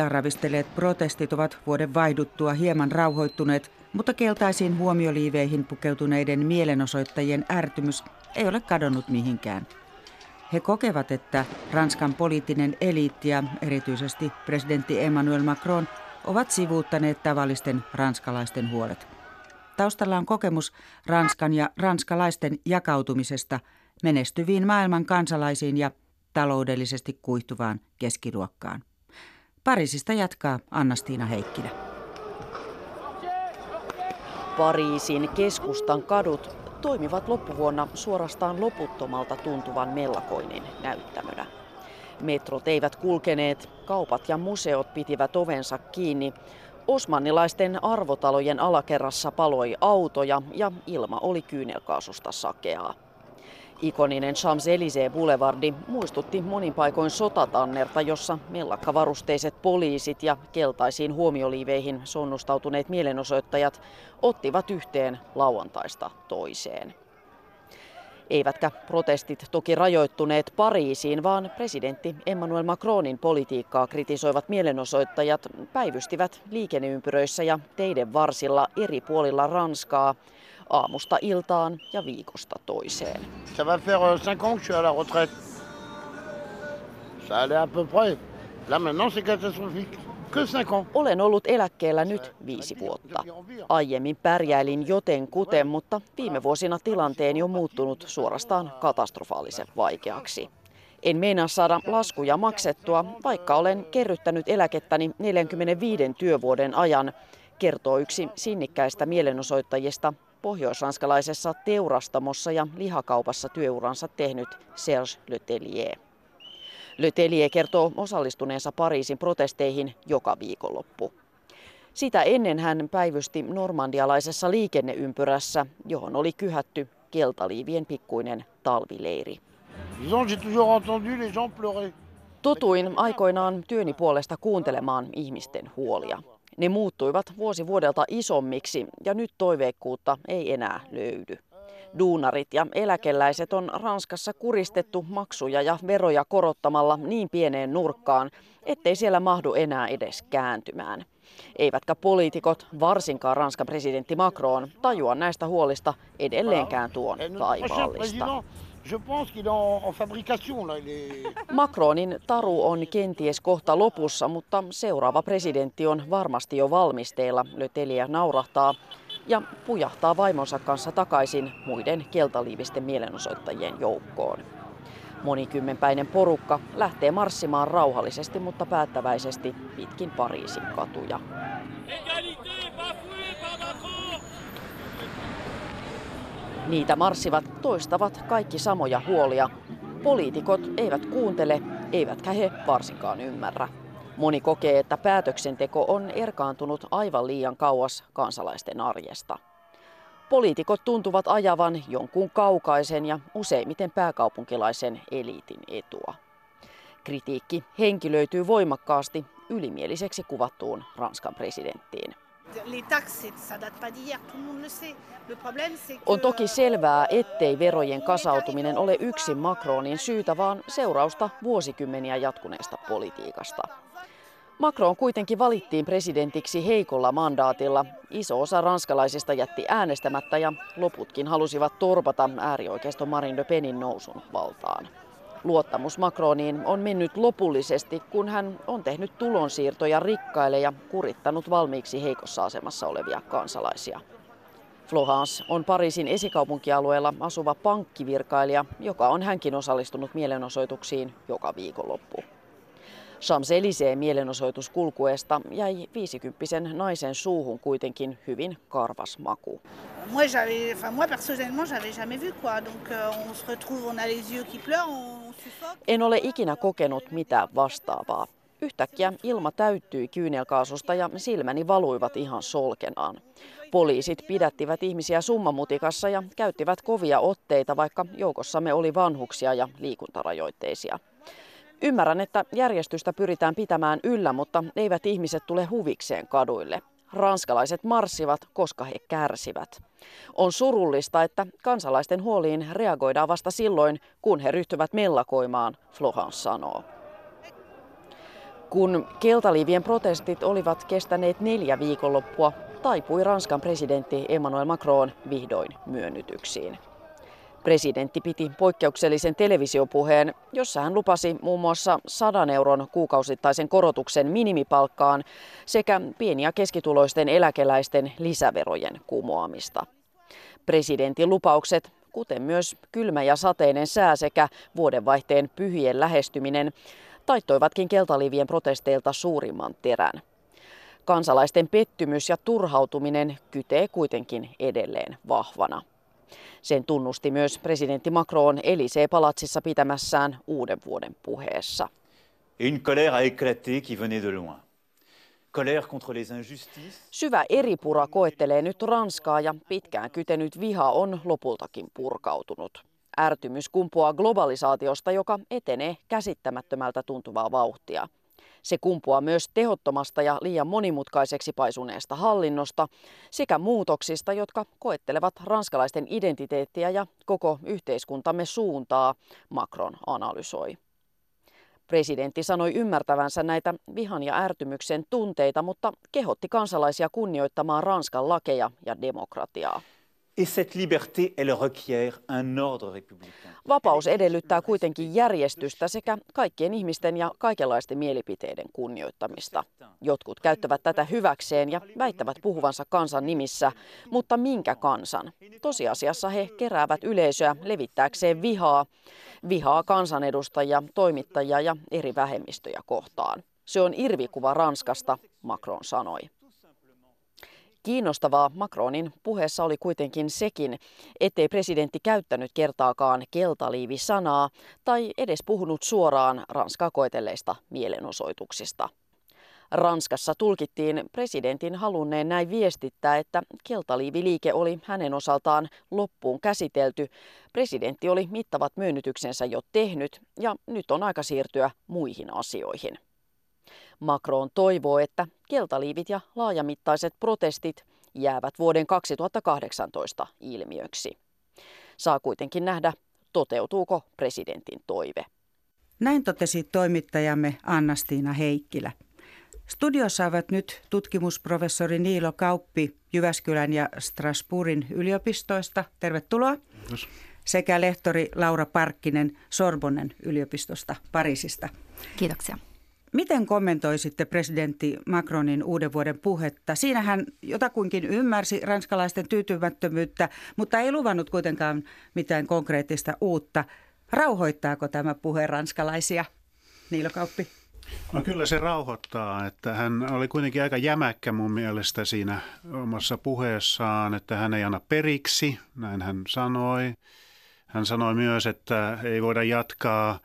Ranskaa ravisteleet protestit ovat vuoden vaihduttua hieman rauhoittuneet, mutta keltaisiin huomioliiveihin pukeutuneiden mielenosoittajien ärtymys ei ole kadonnut mihinkään. He kokevat, että Ranskan poliittinen eliitti ja erityisesti presidentti Emmanuel Macron ovat sivuuttaneet tavallisten ranskalaisten huolet. Taustalla on kokemus Ranskan ja ranskalaisten jakautumisesta menestyviin maailman kansalaisiin ja taloudellisesti kuihtuvaan keskiluokkaan. Pariisista jatkaa Annastiina Heikkilä. Pariisin keskustan kadut toimivat loppuvuonna suorastaan loputtomalta tuntuvan mellakoinnin näyttämönä. Metrot eivät kulkeneet, kaupat ja museot pitivät ovensa kiinni, Osmannilaisten arvotalojen alakerrassa paloi autoja ja ilma oli kyynelkaasusta sakeaa. Ikoninen Champs-Élysées Boulevardi muistutti monin paikoin sotatannerta, jossa mellakkavarusteiset poliisit ja keltaisiin huomioliiveihin sonnustautuneet mielenosoittajat ottivat yhteen lauantaista toiseen. Eivätkä protestit toki rajoittuneet Pariisiin, vaan presidentti Emmanuel Macronin politiikkaa kritisoivat mielenosoittajat päivystivät liikenneympyröissä ja teiden varsilla eri puolilla Ranskaa aamusta iltaan ja viikosta toiseen. Ça va faire 5 euh, ans que je suis à la retraite. Ça allait à peu près. Là maintenant c'est catastrophique. Olen ollut eläkkeellä nyt viisi vuotta. Aiemmin pärjäilin joten kuten, mutta viime vuosina tilanteeni on muuttunut suorastaan katastrofaalisen vaikeaksi. En meinaa saada laskuja maksettua, vaikka olen kerryttänyt eläkettäni 45 työvuoden ajan, kertoo yksi sinnikkäistä mielenosoittajista pohjoisranskalaisessa teurastamossa ja lihakaupassa työuransa tehnyt Serge Letellier. Letellier kertoo osallistuneensa Pariisin protesteihin joka viikonloppu. Sitä ennen hän päivysti normandialaisessa liikenneympyrässä, johon oli kyhätty keltaliivien pikkuinen talvileiri. Totuin aikoinaan työni puolesta kuuntelemaan ihmisten huolia. Ne muuttuivat vuosi vuodelta isommiksi ja nyt toiveikkuutta ei enää löydy. Duunarit ja eläkeläiset on Ranskassa kuristettu maksuja ja veroja korottamalla niin pieneen nurkkaan, ettei siellä mahdu enää edes kääntymään. Eivätkä poliitikot, varsinkaan Ranskan presidentti Macron, tajua näistä huolista edelleenkään tuon taivaallista. Macronin taru on kenties kohta lopussa, mutta seuraava presidentti on varmasti jo valmisteilla, Löteliä naurahtaa ja pujahtaa vaimonsa kanssa takaisin muiden keltaliivisten mielenosoittajien joukkoon. Monikymmenpäinen porukka lähtee marssimaan rauhallisesti, mutta päättäväisesti pitkin Pariisin katuja. Niitä marssivat toistavat kaikki samoja huolia. Poliitikot eivät kuuntele, eivätkä he varsinkaan ymmärrä. Moni kokee, että päätöksenteko on erkaantunut aivan liian kauas kansalaisten arjesta. Poliitikot tuntuvat ajavan jonkun kaukaisen ja useimmiten pääkaupunkilaisen eliitin etua. Kritiikki henkilöityy voimakkaasti ylimieliseksi kuvattuun Ranskan presidenttiin. On toki selvää, ettei verojen kasautuminen ole yksin Macronin syytä, vaan seurausta vuosikymmeniä jatkuneesta politiikasta. Macron kuitenkin valittiin presidentiksi heikolla mandaatilla. Iso osa ranskalaisista jätti äänestämättä ja loputkin halusivat torpata äärioikeisto Marine Le Penin nousun valtaan. Luottamus Macroniin on mennyt lopullisesti, kun hän on tehnyt tulonsiirtoja rikkaille ja kurittanut valmiiksi heikossa asemassa olevia kansalaisia. Florence on Pariisin esikaupunkialueella asuva pankkivirkailija, joka on hänkin osallistunut mielenosoituksiin joka viikonloppu. Champs-Élysées mielenosoitus kulkueesta jäi 50 naisen suuhun kuitenkin hyvin karvas maku. Moi, enfin, moi personnellement, j'avais jamais vu quoi. Donc euh, on se retrouve, on a les yeux qui pleurent, on suffoque. En ole ikinä kokenut mitään vastaavaa. Yhtäkkiä ilma täyttyi kyynelkaasusta ja silmäni valuivat ihan solkenaan. Poliisit pidättivät ihmisiä summamutikassa ja käyttivät kovia otteita, vaikka joukossamme oli vanhuksia ja liikuntarajoitteisia. Ymmärrän, että järjestystä pyritään pitämään yllä, mutta eivät ihmiset tule huvikseen kaduille. Ranskalaiset marssivat, koska he kärsivät. On surullista, että kansalaisten huoliin reagoidaan vasta silloin, kun he ryhtyvät mellakoimaan, Florence sanoo. Kun keltaliivien protestit olivat kestäneet neljä viikonloppua, taipui Ranskan presidentti Emmanuel Macron vihdoin myönnytyksiin. Presidentti piti poikkeuksellisen televisiopuheen, jossa hän lupasi muun muassa 100 euron kuukausittaisen korotuksen minimipalkkaan sekä pieni- ja keskituloisten eläkeläisten lisäverojen kumoamista. Presidentin lupaukset, kuten myös kylmä ja sateinen sää sekä vuodenvaihteen pyhien lähestyminen, taittoivatkin keltaliivien protesteilta suurimman terän. Kansalaisten pettymys ja turhautuminen kytee kuitenkin edelleen vahvana. Sen tunnusti myös presidentti Macron Elysée-palatsissa pitämässään uuden vuoden puheessa. une colère a éclaté qui venait de loin. Syvä eripura koettelee nyt Ranskaa ja pitkään kytenyt viha on lopultakin purkautunut. Ärtymys kumpuaa globalisaatiosta, joka etenee käsittämättömältä tuntuvaa vauhtia. Se kumpuaa myös tehottomasta ja liian monimutkaiseksi paisuneesta hallinnosta sekä muutoksista, jotka koettelevat ranskalaisten identiteettiä ja koko yhteiskuntamme suuntaa, Macron analysoi. Presidentti sanoi ymmärtävänsä näitä vihan ja ärtymyksen tunteita, mutta kehotti kansalaisia kunnioittamaan Ranskan lakeja ja demokratiaa. Et cette liberté, elle requiert un ordre républicain. Vapaus edellyttää kuitenkin järjestystä sekä kaikkien ihmisten ja kaikenlaisten mielipiteiden kunnioittamista. Jotkut käyttävät tätä hyväkseen ja väittävät puhuvansa kansan nimissä, mutta minkä kansan? Tosiasiassa he keräävät yleisöä levittääkseen vihaa, vihaa kansanedustajia, toimittajia ja eri vähemmistöjä kohtaan. Se on irvikuva Ranskasta, Macron sanoi. Kiinnostavaa Macronin puheessa oli kuitenkin sekin, ettei presidentti käyttänyt kertaakaan keltaliivi-sanaa tai edes puhunut suoraan Ranskaa koetelleista mielenosoituksista. Ranskassa tulkittiin presidentin halunneen näin viestittää, että keltaliiviliike oli hänen osaltaan loppuun käsitelty. Presidentti oli mittavat myönnytyksensä jo tehnyt ja nyt on aika siirtyä muihin asioihin. Macron toivoo, että keltaliivit ja laajamittaiset protestit jäävät vuoden 2018 ilmiöksi. Saa kuitenkin nähdä, toteutuuko presidentin toive. Näin totesi toimittajamme Anna-Stiina Heikkilä. Studiossa ovat nyt tutkimusprofessori Niilo Kauppi Jyväskylän ja Strasbourgin yliopistoista. Tervetuloa. Kiitos. Sekä lehtori Laura Parkkinen Sorbonnen yliopistosta Pariisista. Kiitoksia. Miten kommentoisitte presidentti Macronin uuden vuoden puhetta? Siinä hän jotakuinkin ymmärsi ranskalaisten tyytymättömyyttä, mutta ei luvannut kuitenkaan mitään konkreettista uutta. Rauhoittaako tämä puhe ranskalaisia? Niilo Kauppi. No kyllä se rauhoittaa, että hän oli kuitenkin aika jämäkkä mun mielestä siinä omassa puheessaan, että hän ei anna periksi, näin hän sanoi. Hän sanoi myös, että ei voida jatkaa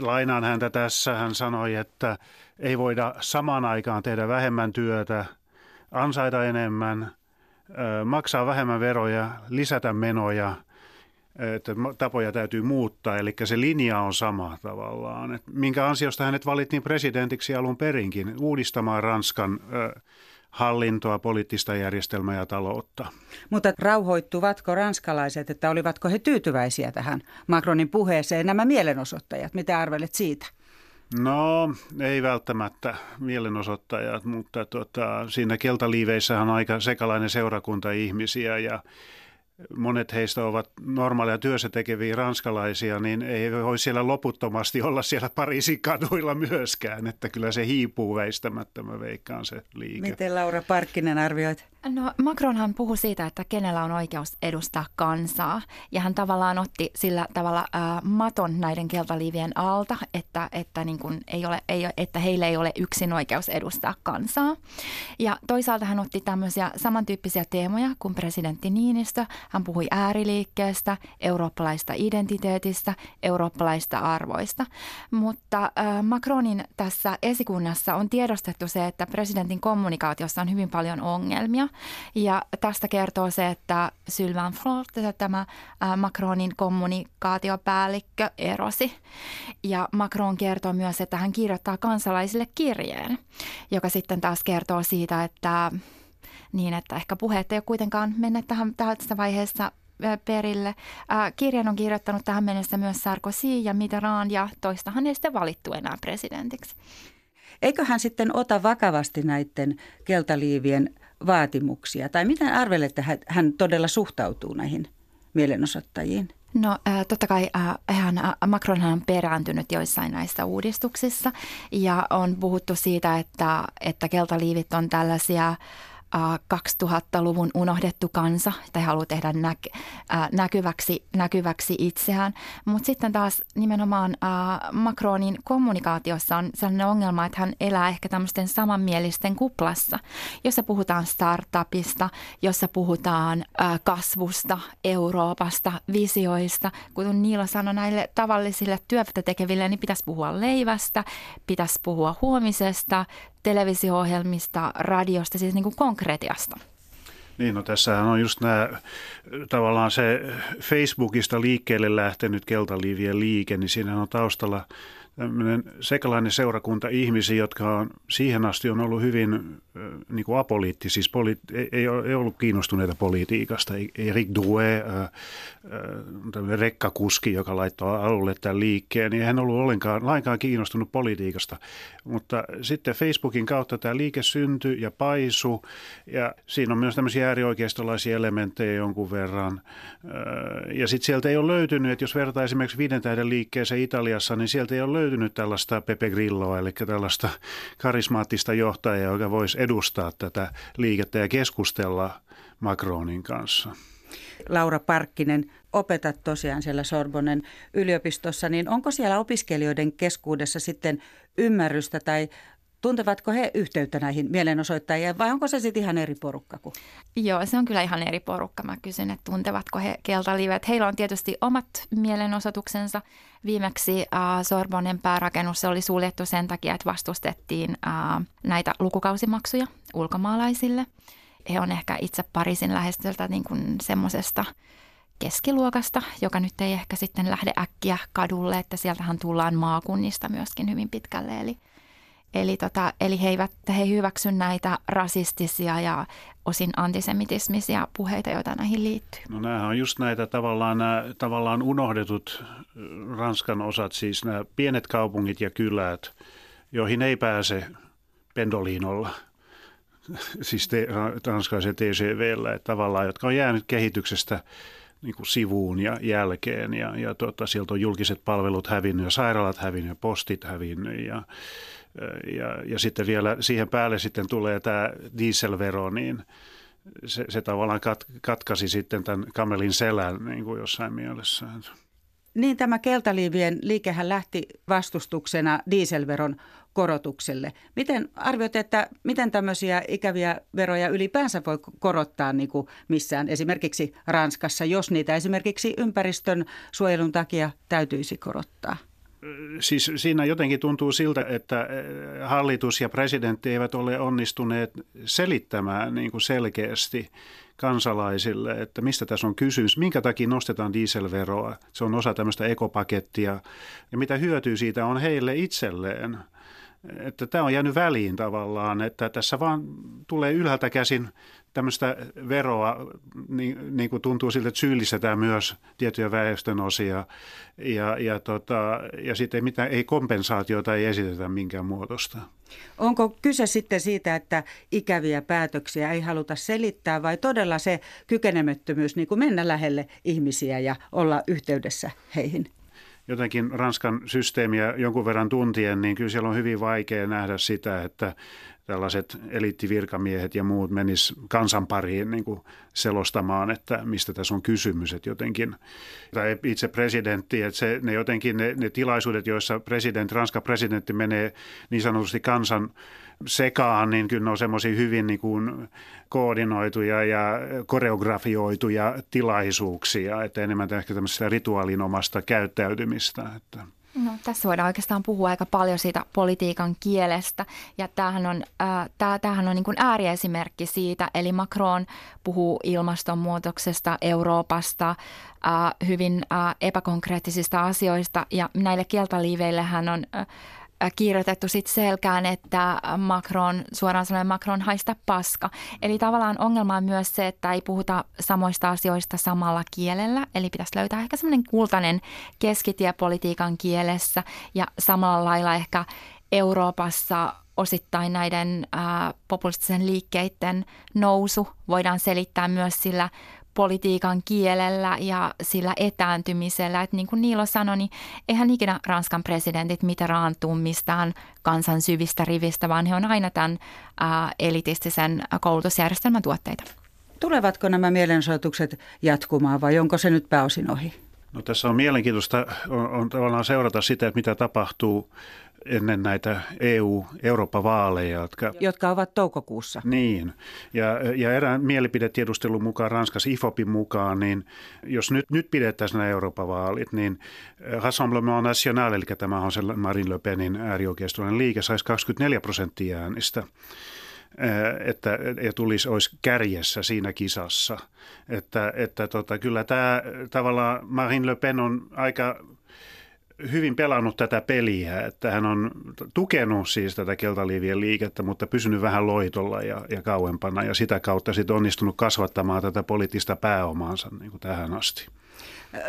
lainaan häntä tässä. Hän sanoi, että ei voida samaan aikaan tehdä vähemmän työtä, ansaita enemmän, maksaa vähemmän veroja, lisätä menoja, että tapoja täytyy muuttaa. Eli se linja on sama tavallaan. minkä ansiosta hänet valittiin presidentiksi alun perinkin, uudistamaan Ranskan hallintoa, poliittista järjestelmää ja taloutta. Mutta rauhoittuvatko ranskalaiset, että olivatko he tyytyväisiä tähän Macronin puheeseen, nämä mielenosoittajat? Mitä arvelet siitä? No, ei välttämättä mielenosoittajat, mutta tota, siinä keltaliiveissähän on aika sekalainen seurakunta ihmisiä ja monet heistä ovat normaaleja työssä tekeviä ranskalaisia, niin ei voi siellä loputtomasti olla siellä Pariisin kaduilla myöskään, että kyllä se hiipuu väistämättä, mä veikkaan se liike. Miten Laura Parkkinen arvioit? No Macronhan puhui siitä, että kenellä on oikeus edustaa kansaa ja hän tavallaan otti sillä tavalla ää, maton näiden keltaliivien alta, että, että, niin kuin ei ole, ei, että heillä ei ole yksin oikeus edustaa kansaa. Ja toisaalta hän otti tämmöisiä samantyyppisiä teemoja kuin presidentti Niinistö. Hän puhui ääriliikkeestä, eurooppalaista identiteetistä, eurooppalaista arvoista. Mutta ää, Macronin tässä esikunnassa on tiedostettu se, että presidentin kommunikaatiossa on hyvin paljon ongelmia. Ja tästä kertoo se, että Sylvain Front, tämä Macronin kommunikaatiopäällikkö, erosi. Ja Macron kertoo myös, että hän kirjoittaa kansalaisille kirjeen, joka sitten taas kertoo siitä, että niin, että ehkä puheet ei ole kuitenkaan menneet tähän tässä vaiheessa perille. Kirjan on kirjoittanut tähän mennessä myös Sarkozy ja Mitterrand ja toistahan ei sitten valittu enää presidentiksi. Eikö hän sitten ota vakavasti näiden keltaliivien vaatimuksia? Tai miten arvelette, että hän todella suhtautuu näihin mielenosoittajiin? No totta kai hän, Macron on perääntynyt joissain näistä uudistuksissa ja on puhuttu siitä, että, että keltaliivit on tällaisia 2000-luvun unohdettu kansa tai haluaa tehdä näk, näkyväksi, näkyväksi itseään. Mutta sitten taas nimenomaan Macronin kommunikaatiossa on sellainen ongelma, että hän elää ehkä tämmöisten samanmielisten kuplassa, jossa puhutaan startupista, jossa puhutaan kasvusta, Euroopasta, visioista. Kuten Niilo sanoi näille tavallisille työtä tekeville, niin pitäisi puhua leivästä, pitäisi puhua huomisesta, televisio-ohjelmista, radiosta, siis niin kuin konkretiasta. Niin, no tässähän on just nämä, tavallaan se Facebookista liikkeelle lähtenyt keltaliivien liike, niin siinä on taustalla tämmöinen sekalainen seurakunta ihmisiä, jotka on siihen asti on ollut hyvin niin kuin apoliittisia, siis poli- ei, ei ollut kiinnostuneita politiikasta. Eric Drouet, äh, äh, rekkakuski, joka laittoi alulle tämän liikkeen, niin hän ollut ollenkaan, lainkaan kiinnostunut politiikasta. Mutta sitten Facebookin kautta tämä liike syntyi ja paisu, ja siinä on myös tämmöisiä äärioikeistolaisia elementtejä jonkun verran. Ja sitten sieltä ei ole löytynyt, että jos vertaa esimerkiksi viiden tähden liikkeeseen Italiassa, niin sieltä ei ole löytynyt tällaista Pepe Grilloa, eli tällaista karismaattista johtajaa, joka voisi edustaa tätä liikettä ja keskustella Macronin kanssa. Laura Parkkinen, opetat tosiaan siellä Sorbonen yliopistossa, niin onko siellä opiskelijoiden keskuudessa sitten ymmärrystä tai Tuntevatko he yhteyttä näihin mielenosoittajiin vai onko se sitten ihan eri porukka? Kuin? Joo, se on kyllä ihan eri porukka. Mä kysyn, että tuntevatko he keltalivet. Heillä on tietysti omat mielenosoituksensa. Viimeksi äh, Sorbonen päärakennus se oli suljettu sen takia, että vastustettiin äh, näitä lukukausimaksuja ulkomaalaisille. He on ehkä itse Pariisin lähestöltä niin kuin semmoisesta keskiluokasta, joka nyt ei ehkä sitten lähde äkkiä kadulle, että sieltähän tullaan maakunnista myöskin hyvin pitkälle. Eli – Eli, tota, eli he eivät he hyväksy näitä rasistisia ja osin antisemitismisia puheita, joita näihin liittyy. No nämä on just näitä tavallaan, nämä, tavallaan unohdetut Ranskan osat, siis nämä pienet kaupungit ja kylät, joihin ei pääse pendoliinolla, siis te, ranskaisen TCVllä, että tavallaan, jotka on jäänyt kehityksestä niin kuin sivuun ja jälkeen ja, ja tuota, sieltä on julkiset palvelut hävinnyt ja sairaalat hävinnyt ja postit hävinnyt ja ja, ja sitten vielä siihen päälle sitten tulee tämä dieselvero, niin se, se tavallaan kat, katkasi sitten tämän kamelin selän niin kuin jossain mielessä. Niin tämä keltaliivien liikehän lähti vastustuksena dieselveron korotukselle. Miten arvioit, että miten tämmöisiä ikäviä veroja ylipäänsä voi korottaa niin kuin missään, esimerkiksi Ranskassa, jos niitä esimerkiksi ympäristön suojelun takia täytyisi korottaa? Siis siinä jotenkin tuntuu siltä, että eh, hallitus ja presidentti eivät ole onnistuneet selittämään niin kuin selkeästi kansalaisille, että mistä tässä on kysymys, minkä takia nostetaan dieselveroa. Se on osa tämmöistä ekopakettia ja mitä hyötyä siitä on heille itselleen. Että tämä on jäänyt väliin tavallaan, että tässä vaan tulee ylhäältä käsin tämmöistä veroa, niin, niin kuin tuntuu siltä, että syyllistetään myös tiettyjä väestön osia ja, ja, tota, ja sitten ei, mitään, ei kompensaatiota ei esitetä minkään muotosta. Onko kyse sitten siitä, että ikäviä päätöksiä ei haluta selittää vai todella se kykenemättömyys niin kuin mennä lähelle ihmisiä ja olla yhteydessä heihin? jotenkin Ranskan systeemiä jonkun verran tuntien, niin kyllä siellä on hyvin vaikea nähdä sitä, että tällaiset eliittivirkamiehet ja muut menis kansan pariin niin kuin selostamaan, että mistä tässä on kysymys. Että jotenkin, tai itse presidentti, että se, ne jotenkin ne, ne tilaisuudet, joissa president, Ranskan presidentti menee niin sanotusti kansan sekaan, niin kyllä ne on semmoisia hyvin niin kuin koordinoituja ja koreografioituja tilaisuuksia, että enemmän ehkä tämmöistä rituaalinomasta käyttäytymistä. Että. No, tässä voidaan oikeastaan puhua aika paljon siitä politiikan kielestä. Ja tämähän on, äh, tämähän on niin kuin ääriesimerkki siitä, eli Macron puhuu ilmastonmuutoksesta, Euroopasta, äh, hyvin äh, epäkonkreettisista asioista. Ja näille kieltaliiveille hän on äh, kirjoitettu sit selkään, että Macron, suoraan sanoen Macron haista paska. Eli tavallaan ongelma on myös se, että ei puhuta samoista asioista samalla kielellä. Eli pitäisi löytää ehkä semmoinen kultainen keskitie politiikan kielessä ja samalla lailla ehkä Euroopassa osittain näiden ää, populistisen liikkeiden nousu voidaan selittää myös sillä politiikan kielellä ja sillä etääntymisellä. Että niin kuin Niilo sanoi, niin eihän ikinä Ranskan presidentit mitä raantuu mistään kansan syvistä rivistä, vaan he on aina tämän ää, elitistisen koulutusjärjestelmän tuotteita. Tulevatko nämä mielenosoitukset jatkumaan vai onko se nyt pääosin ohi? No tässä on mielenkiintoista on, on tavallaan seurata sitä, että mitä tapahtuu ennen näitä EU-Eurooppa-vaaleja. Jotka, jotka ovat toukokuussa. Niin, ja, ja erään mielipidetiedustelun mukaan, Ranskassa IFOPin mukaan, niin jos nyt, nyt pidettäisiin nämä Eurooppa-vaalit, niin Rassemblement National, eli tämä on se Marine Le Penin äärioikeistolainen liike, saisi 24 prosenttia äänistä että ja tulisi, olisi kärjessä siinä kisassa. Että, että tota, kyllä tämä tavallaan Marine Le Pen on aika hyvin pelannut tätä peliä, että hän on tukenut siis tätä keltaliivien liikettä, mutta pysynyt vähän loitolla ja, ja kauempana ja sitä kautta sitten onnistunut kasvattamaan tätä poliittista pääomaansa niin kuin tähän asti.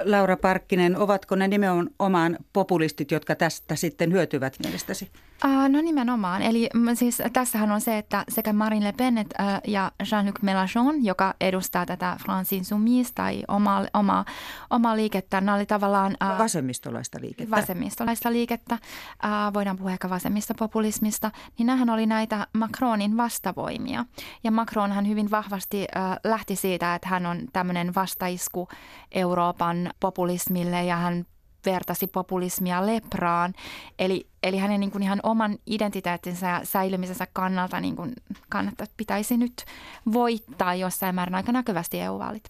Laura Parkkinen, ovatko ne nimenomaan populistit, jotka tästä sitten hyötyvät mielestäsi? Uh, no nimenomaan. Eli siis tässähän on se, että sekä Marine Le Pen uh, ja Jean-Luc Mélenchon, joka edustaa tätä Francine Insoumise tai omaa oma, oma liikettä, nämä oli tavallaan... Uh, vasemmistolaista liikettä. Vasemmistolaista liikettä, uh, voidaan puhua ehkä vasemmista populismista, niin nämähän oli näitä Macronin vastavoimia. Ja Macronhan hyvin vahvasti uh, lähti siitä, että hän on tämmöinen vastaisku Euroopan populismille ja hän vertasi populismia lepraan. Eli, eli hänen niin kuin ihan oman identiteettinsä ja säilymisensä kannalta niin kuin kannattaa, pitäisi nyt voittaa jossain määrin aika näkyvästi EU-vaalit.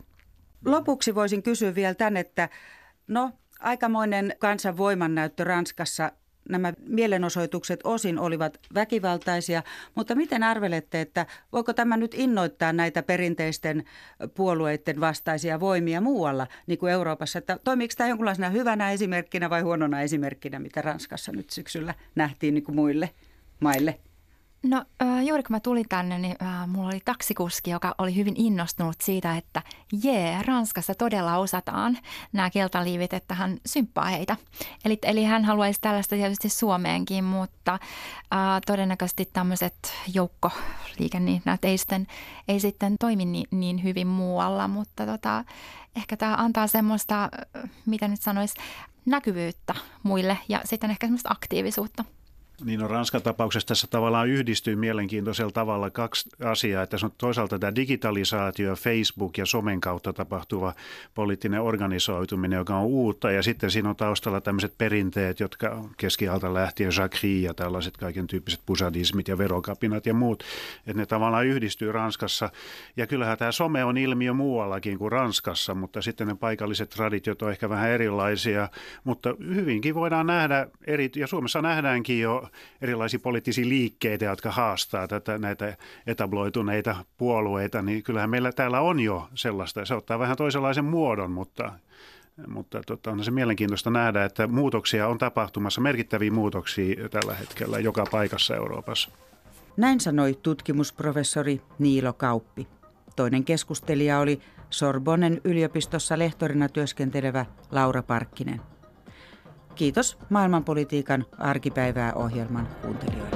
Lopuksi voisin kysyä vielä tämän, että no aikamoinen kansan voimannäyttö Ranskassa nämä mielenosoitukset osin olivat väkivaltaisia, mutta miten arvelette, että voiko tämä nyt innoittaa näitä perinteisten puolueiden vastaisia voimia muualla, niin kuin Euroopassa? Että toimiiko tämä jonkinlaisena hyvänä esimerkkinä vai huonona esimerkkinä, mitä Ranskassa nyt syksyllä nähtiin niin kuin muille maille? No juuri kun mä tulin tänne, niin mulla oli taksikuski, joka oli hyvin innostunut siitä, että jee, Ranskassa todella osataan nämä keltaliivit, että hän symppaa heitä. Eli, eli hän haluaisi tällaista tietysti Suomeenkin, mutta äh, todennäköisesti tämmöiset joukkoliikennät ei sitten, ei sitten toimi niin, niin hyvin muualla, mutta tota, ehkä tämä antaa semmoista, mitä nyt sanoisi, näkyvyyttä muille ja sitten ehkä semmoista aktiivisuutta. Niin no Ranskan tapauksessa tässä tavallaan yhdistyy mielenkiintoisella tavalla kaksi asiaa. Että on toisaalta tämä digitalisaatio, Facebook ja somen kautta tapahtuva poliittinen organisoituminen, joka on uutta. Ja sitten siinä on taustalla tämmöiset perinteet, jotka keskialta lähtien, Jacques ja tällaiset kaiken tyyppiset pusadismit ja verokapinat ja muut. Että ne tavallaan yhdistyy Ranskassa. Ja kyllähän tämä some on ilmiö muuallakin kuin Ranskassa, mutta sitten ne paikalliset traditiot on ehkä vähän erilaisia. Mutta hyvinkin voidaan nähdä, eri, ja Suomessa nähdäänkin jo erilaisia poliittisia liikkeitä, jotka haastaa tätä, näitä etabloituneita puolueita, niin kyllähän meillä täällä on jo sellaista. Se ottaa vähän toisenlaisen muodon, mutta, mutta tota, on se mielenkiintoista nähdä, että muutoksia on tapahtumassa, merkittäviä muutoksia tällä hetkellä joka paikassa Euroopassa. Näin sanoi tutkimusprofessori Niilo Kauppi. Toinen keskustelija oli Sorbonnen yliopistossa lehtorina työskentelevä Laura Parkkinen. Kiitos maailmanpolitiikan arkipäivää ohjelman kuuntelijoille.